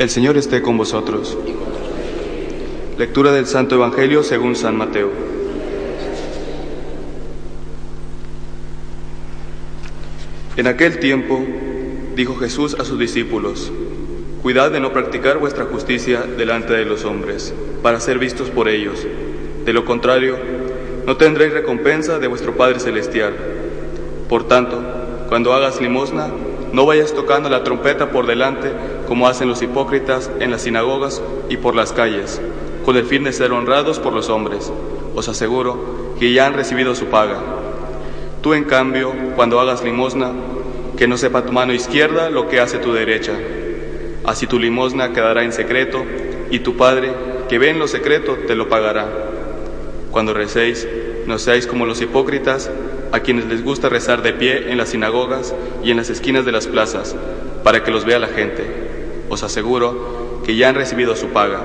El Señor esté con vosotros. Lectura del Santo Evangelio según San Mateo. En aquel tiempo dijo Jesús a sus discípulos, Cuidad de no practicar vuestra justicia delante de los hombres, para ser vistos por ellos. De lo contrario, no tendréis recompensa de vuestro Padre Celestial. Por tanto, cuando hagas limosna, no vayas tocando la trompeta por delante como hacen los hipócritas en las sinagogas y por las calles, con el fin de ser honrados por los hombres. Os aseguro que ya han recibido su paga. Tú, en cambio, cuando hagas limosna, que no sepa tu mano izquierda lo que hace tu derecha. Así tu limosna quedará en secreto, y tu Padre, que ve en lo secreto, te lo pagará. Cuando recéis, no seáis como los hipócritas, a quienes les gusta rezar de pie en las sinagogas y en las esquinas de las plazas, para que los vea la gente os aseguro que ya han recibido su paga.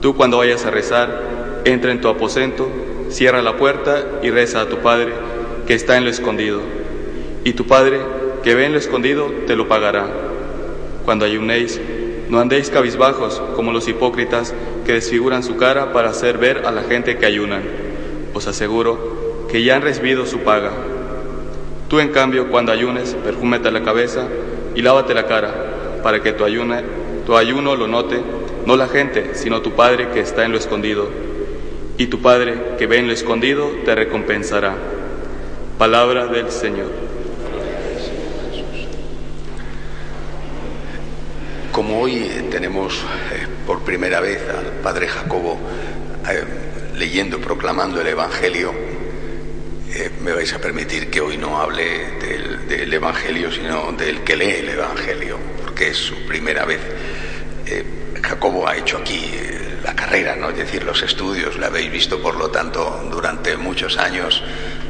Tú cuando vayas a rezar, entra en tu aposento, cierra la puerta y reza a tu Padre que está en lo escondido. Y tu Padre que ve en lo escondido te lo pagará. Cuando ayunéis, no andéis cabizbajos como los hipócritas que desfiguran su cara para hacer ver a la gente que ayunan. Os aseguro que ya han recibido su paga. Tú en cambio cuando ayunes, perfúmete la cabeza y lávate la cara para que tu, ayuno lo note no la gente, sino tu Padre que está en lo escondido. Y tu Padre que ve en lo escondido te recompensará. Palabra del Señor. Como hoy tenemos eh, por primera vez al Padre Jacobo eh, leyendo, proclamando el Evangelio, eh, me vais a permitir que hoy no hable del Evangelio, sino del que lee el Evangelio que es su primera vez. Eh, Jacobo ha hecho aquí eh, la carrera, ¿no? es decir, los estudios, la habéis visto por lo tanto durante muchos años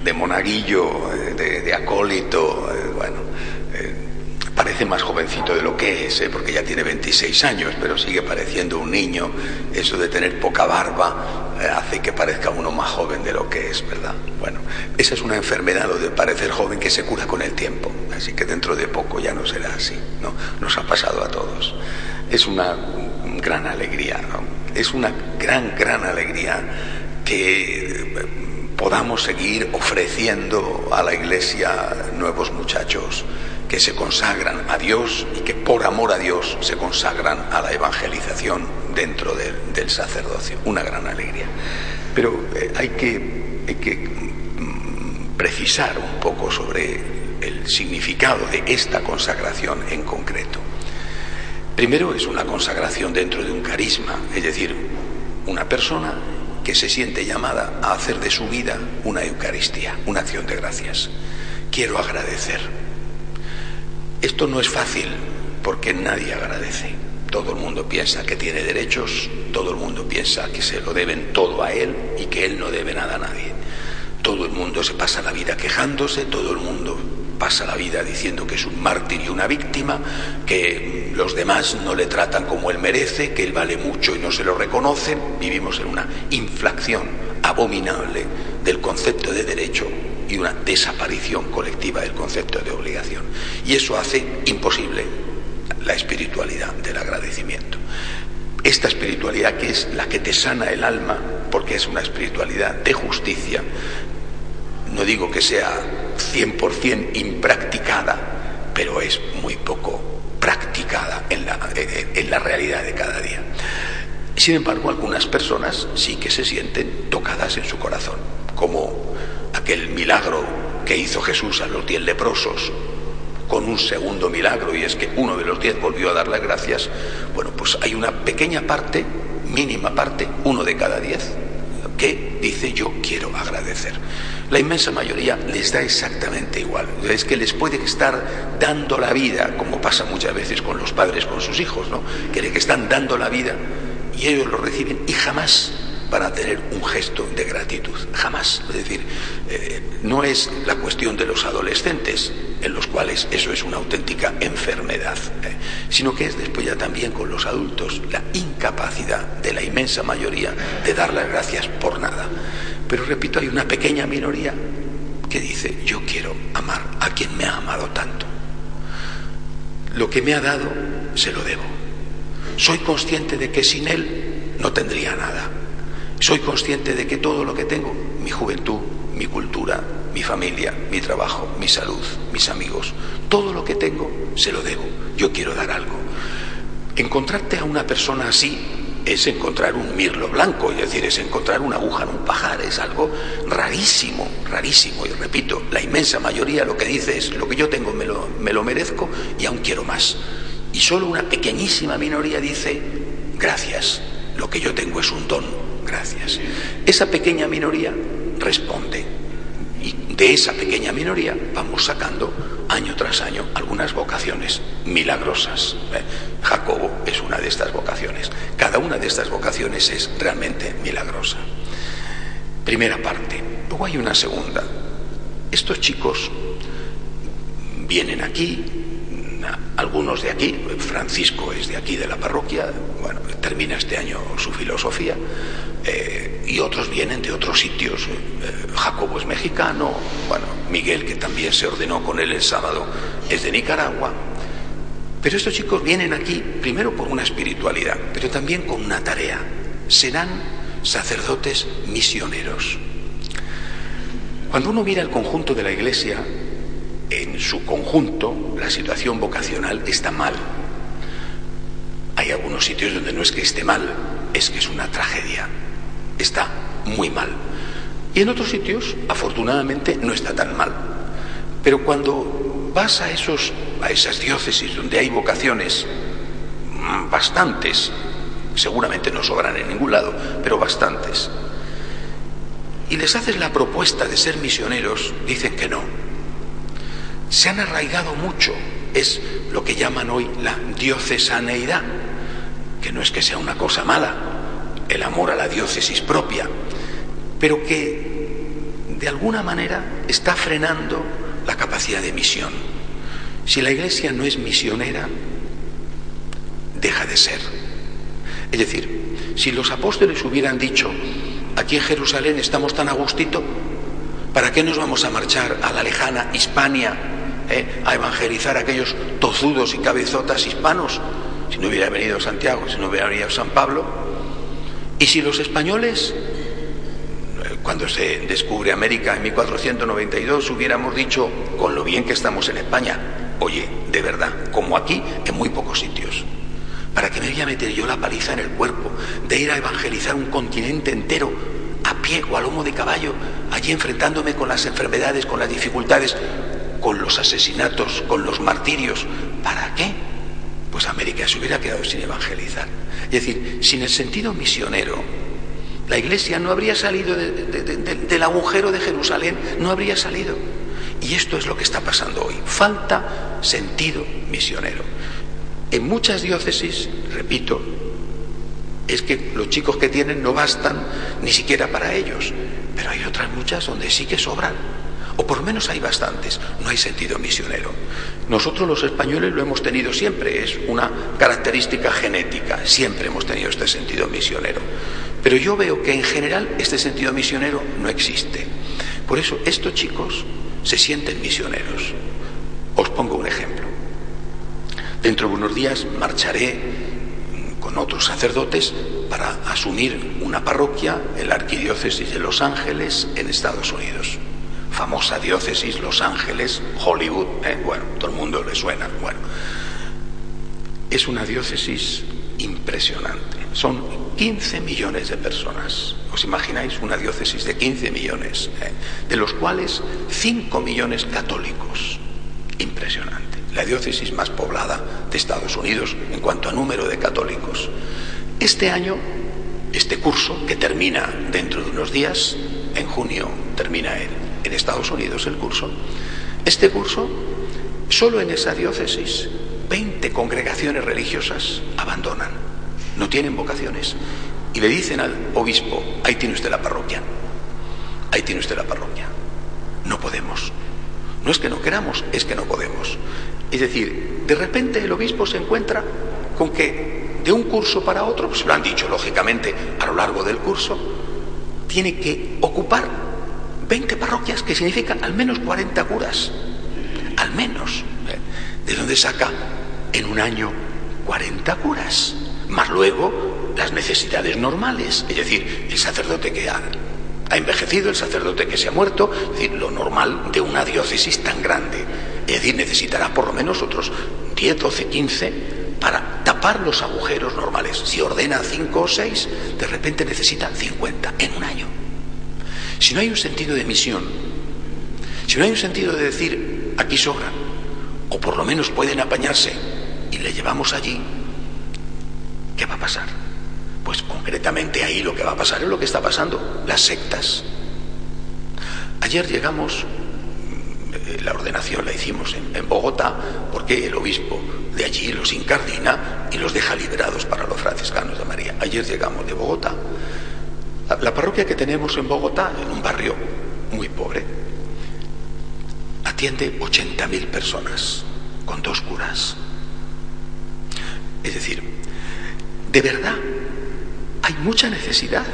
de monaguillo, de, acólito, bueno, parece más jovencito de lo que es, porque ya tiene 26 años, pero sigue pareciendo un niño. Eso de tener poca barba hace que parezca uno más joven de lo que es, ¿verdad? Bueno, esa es una enfermedad, lo de parecer joven que se cura con el tiempo. Así que dentro de poco ya no será así, ¿no? Nos ha pasado a todos. Es una gran alegría, ¿no? Es una gran, gran alegría que eh, podamos seguir ofreciendo a la Iglesia nuevos muchachos que se consagran a Dios y que por amor a Dios se consagran a la evangelización dentro del, sacerdocio. Una gran alegría. Pero eh, hay que, hay que mm, precisar un poco sobre el significado de esta consagración en concreto. Primero es una consagración dentro de un carisma, es decir, una persona que se siente llamada a hacer de su vida una Eucaristía, una acción de gracias. Quiero agradecer. Esto no es fácil porque nadie agradece. Todo el mundo piensa que tiene derechos, todo el mundo piensa que se lo deben todo a él y que él no debe nada a nadie. Todo el mundo se pasa la vida quejándose, todo el mundo pasa la vida diciendo que es un mártir y una víctima, que los demás no le tratan como él merece, que él vale mucho y no se lo reconocen. Vivimos en una inflación abominable del concepto de derecho y una desaparición colectiva del concepto de obligación. Y eso hace imposible la espiritualidad del agradecimiento. Esta espiritualidad que es la que te sana el alma, porque es una espiritualidad de justicia, no digo que sea 100% impracticada, pero es muy poco practicada en la, en la realidad de cada día. Sin embargo, algunas personas sí que se sienten tocadas en su corazón, como aquel milagro que hizo Jesús a los diez leprosos, con un segundo milagro, y es que uno de los diez volvió a dar las gracias. Bueno, pues hay una pequeña parte, mínima parte, uno de cada diez, que dice yo quiero agradecer. La inmensa mayoría les da exactamente igual. Es que les puede estar dando la vida, como pasa muchas veces con los padres con sus hijos, ¿no? Que que están dando la vida y ellos lo reciben y jamás van a tener un gesto de gratitud, jamás. Es decir, eh, no es la cuestión de los adolescentes, en los cuales eso es una auténtica enfermedad, ¿eh? sino que es después ya también con los adultos la incapacidad de la inmensa mayoría de dar las gracias por nada. Pero repito, hay una pequeña minoría que dice, yo quiero amar a quien me ha amado tanto. Lo que me ha dado, se lo debo. Soy consciente de que sin Él no tendría nada. Soy consciente de que todo lo que tengo, mi juventud, mi cultura, mi familia, mi trabajo, mi salud, mis amigos, todo lo que tengo se lo debo. Yo quiero dar algo. Encontrarte a una persona así es encontrar un mirlo blanco, es decir, es encontrar una aguja en un pajar, es algo rarísimo, rarísimo. Y repito, la inmensa mayoría lo que dice es lo que yo tengo me lo, me lo merezco y aún quiero más. Y solo una pequeñísima minoría dice gracias, lo que yo tengo es un don, gracias. Esa pequeña minoría responde. Y de esa pequeña minoría vamos sacando año tras año algunas vocaciones milagrosas. ¿eh? Jacobo es una de estas vocaciones. Cada una de estas vocaciones es realmente milagrosa. Primera parte. Luego hay una segunda. Estos chicos vienen aquí, algunos de aquí, Francisco es de aquí de la parroquia, bueno, termina este año su filosofía, eh, y otros vienen de otros sitios. Eh, Jacobo es mexicano, bueno, Miguel, que también se ordenó con él el sábado, es de Nicaragua. Pero estos chicos vienen aquí primero por una espiritualidad, pero también con una tarea. Serán sacerdotes misioneros. Cuando uno mira el conjunto de la iglesia, en su conjunto la situación vocacional está mal. Hay algunos sitios donde no es que esté mal, es que es una tragedia. Está muy mal. Y en otros sitios, afortunadamente, no está tan mal. Pero cuando vas a, esos, a esas diócesis donde hay vocaciones mm, bastantes, seguramente no sobran en ningún lado, pero bastantes, y les haces la propuesta de ser misioneros, dicen que no. Se han arraigado mucho, es lo que llaman hoy la diocesaneidad, que no es que sea una cosa mala, el amor a la diócesis propia, pero que de alguna manera está frenando la capacidad de misión. Si la Iglesia no es misionera, deja de ser. Es decir, si los apóstoles hubieran dicho, aquí en Jerusalén estamos tan a ¿para qué nos vamos a marchar a la lejana Hispania eh, a evangelizar a aquellos tozudos y cabezotas hispanos? Si no hubiera venido Santiago, si no hubiera venido San Pablo. Y si los españoles, cuando se descubre América en 1492, hubiéramos dicho, con lo bien que estamos en España, oye, de verdad, como aquí, en muy pocos sitios. ¿Para que me voy a meter yo la paliza en el cuerpo de ir a evangelizar un continente entero a pie o a lomo de caballo, allí enfrentándome con las enfermedades, con las dificultades, con los asesinatos, con los martirios? ¿Para qué? Pues América se hubiera quedado sin evangelizar. Es decir, sin el sentido misionero, la iglesia no habría salido de, de, de, del agujero de Jerusalén, no habría salido. Y esto es lo que está pasando hoy. Falta sentido misionero. En muchas diócesis, repito, es que los chicos que tienen no bastan ni siquiera para ellos, pero hay otras muchas donde sí que sobran, o por lo menos hay bastantes, no hay sentido misionero. Nosotros los españoles lo hemos tenido siempre, es una característica genética, siempre hemos tenido este sentido misionero. Pero yo veo que en general este sentido misionero no existe. Por eso estos chicos se sienten misioneros. Os pongo un ejemplo. Dentro de unos días marcharé con otros sacerdotes para asumir una parroquia en la arquidiócesis de Los Ángeles en Estados Unidos. Famosa diócesis Los Ángeles, Hollywood, ¿eh? bueno, todo el mundo le suena. Bueno, es una diócesis impresionante. Son 15 millones de personas. ¿Os imagináis una diócesis de 15 millones? ¿eh? De los cuales 5 millones católicos. Impresionante la diócesis más poblada de Estados Unidos en cuanto a número de católicos. Este año, este curso, que termina dentro de unos días, en junio termina en, en Estados Unidos el curso, este curso, solo en esa diócesis, 20 congregaciones religiosas abandonan, no tienen vocaciones, y le dicen al obispo, ahí tiene usted la parroquia, ahí tiene usted la parroquia, no podemos. No es que no queramos, es que no podemos. Es decir, de repente el obispo se encuentra con que de un curso para otro, pues lo han dicho lógicamente a lo largo del curso, tiene que ocupar 20 parroquias, que significan al menos 40 curas. Al menos. ¿eh? ¿De dónde saca en un año 40 curas? más luego las necesidades normales, es decir, el sacerdote que ha, ha envejecido, el sacerdote que se ha muerto, es decir, lo normal de una diócesis tan grande. Es decir, necesitará por lo menos otros 10, 12, 15 para tapar los agujeros normales. Si ordena 5 o 6, de repente necesita 50 en un año. Si no hay un sentido de misión, si no hay un sentido de decir, aquí sobran, o por lo menos pueden apañarse y le llevamos allí, ¿qué va a pasar? Pues concretamente ahí lo que va a pasar es lo que está pasando, las sectas. Ayer llegamos, eh, la ordenación la hicimos en, Bogotá, porque el obispo de allí los incardina y los deja liberados para los franciscanos de María. Ayer llegamos de Bogotá. La parroquia que tenemos en Bogotá, en un barrio muy pobre, atiende 80.000 personas con dos curas. Es decir, de verdad, hay mucha necesidad.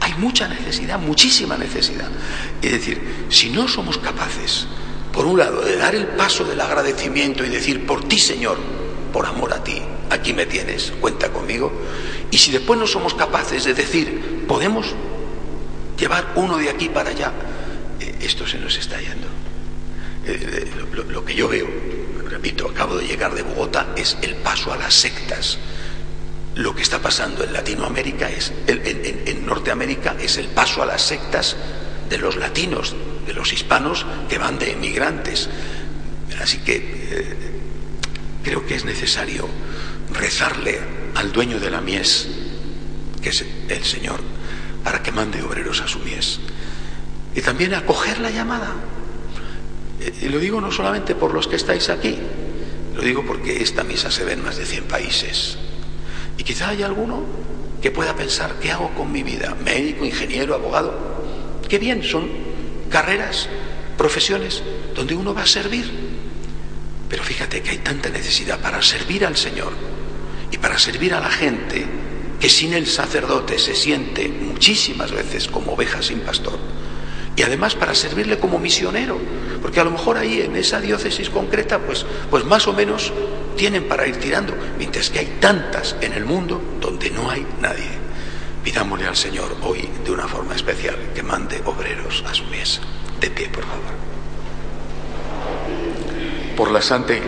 Hay mucha necesidad, muchísima necesidad. Es decir, si no somos capaces, por un lado, de dar el paso del agradecimiento y decir, por ti, Señor, por amor a ti, aquí me tienes, cuenta conmigo, y si después no somos capaces de decir, podemos llevar uno de aquí para allá, eh, esto se nos está yendo. Eh, lo, lo que yo veo, repito, acabo de llegar de Bogotá, es el paso a las sectas lo que está pasando en Latinoamérica es, en, Norteamérica, es el paso a las sectas de los latinos, de los hispanos que van de emigrantes. Así que eh, creo que es necesario rezarle al dueño de la mies, que es el Señor, para que mande obreros a su mies. Y también acoger la llamada. Eh, y lo digo no solamente por los que estáis aquí, lo digo porque esta misa se ve en más de 100 países. Y quizá haya alguno que pueda pensar, ¿qué hago con mi vida? Médico, ingeniero, abogado. Qué bien, son carreras, profesiones donde uno va a servir. Pero fíjate que hay tanta necesidad para servir al Señor y para servir a la gente que sin el sacerdote se siente muchísimas veces como oveja sin pastor. Y además para servirle como misionero, porque a lo mejor ahí en esa diócesis concreta, pues, pues más o menos tienen para ir tirando, mientras que hay tantas en el mundo donde no hay nadie. Pidámosle al Señor hoy de una forma especial que mande obreros a su mesa. De pie, por favor. Por la Santa Iglesia.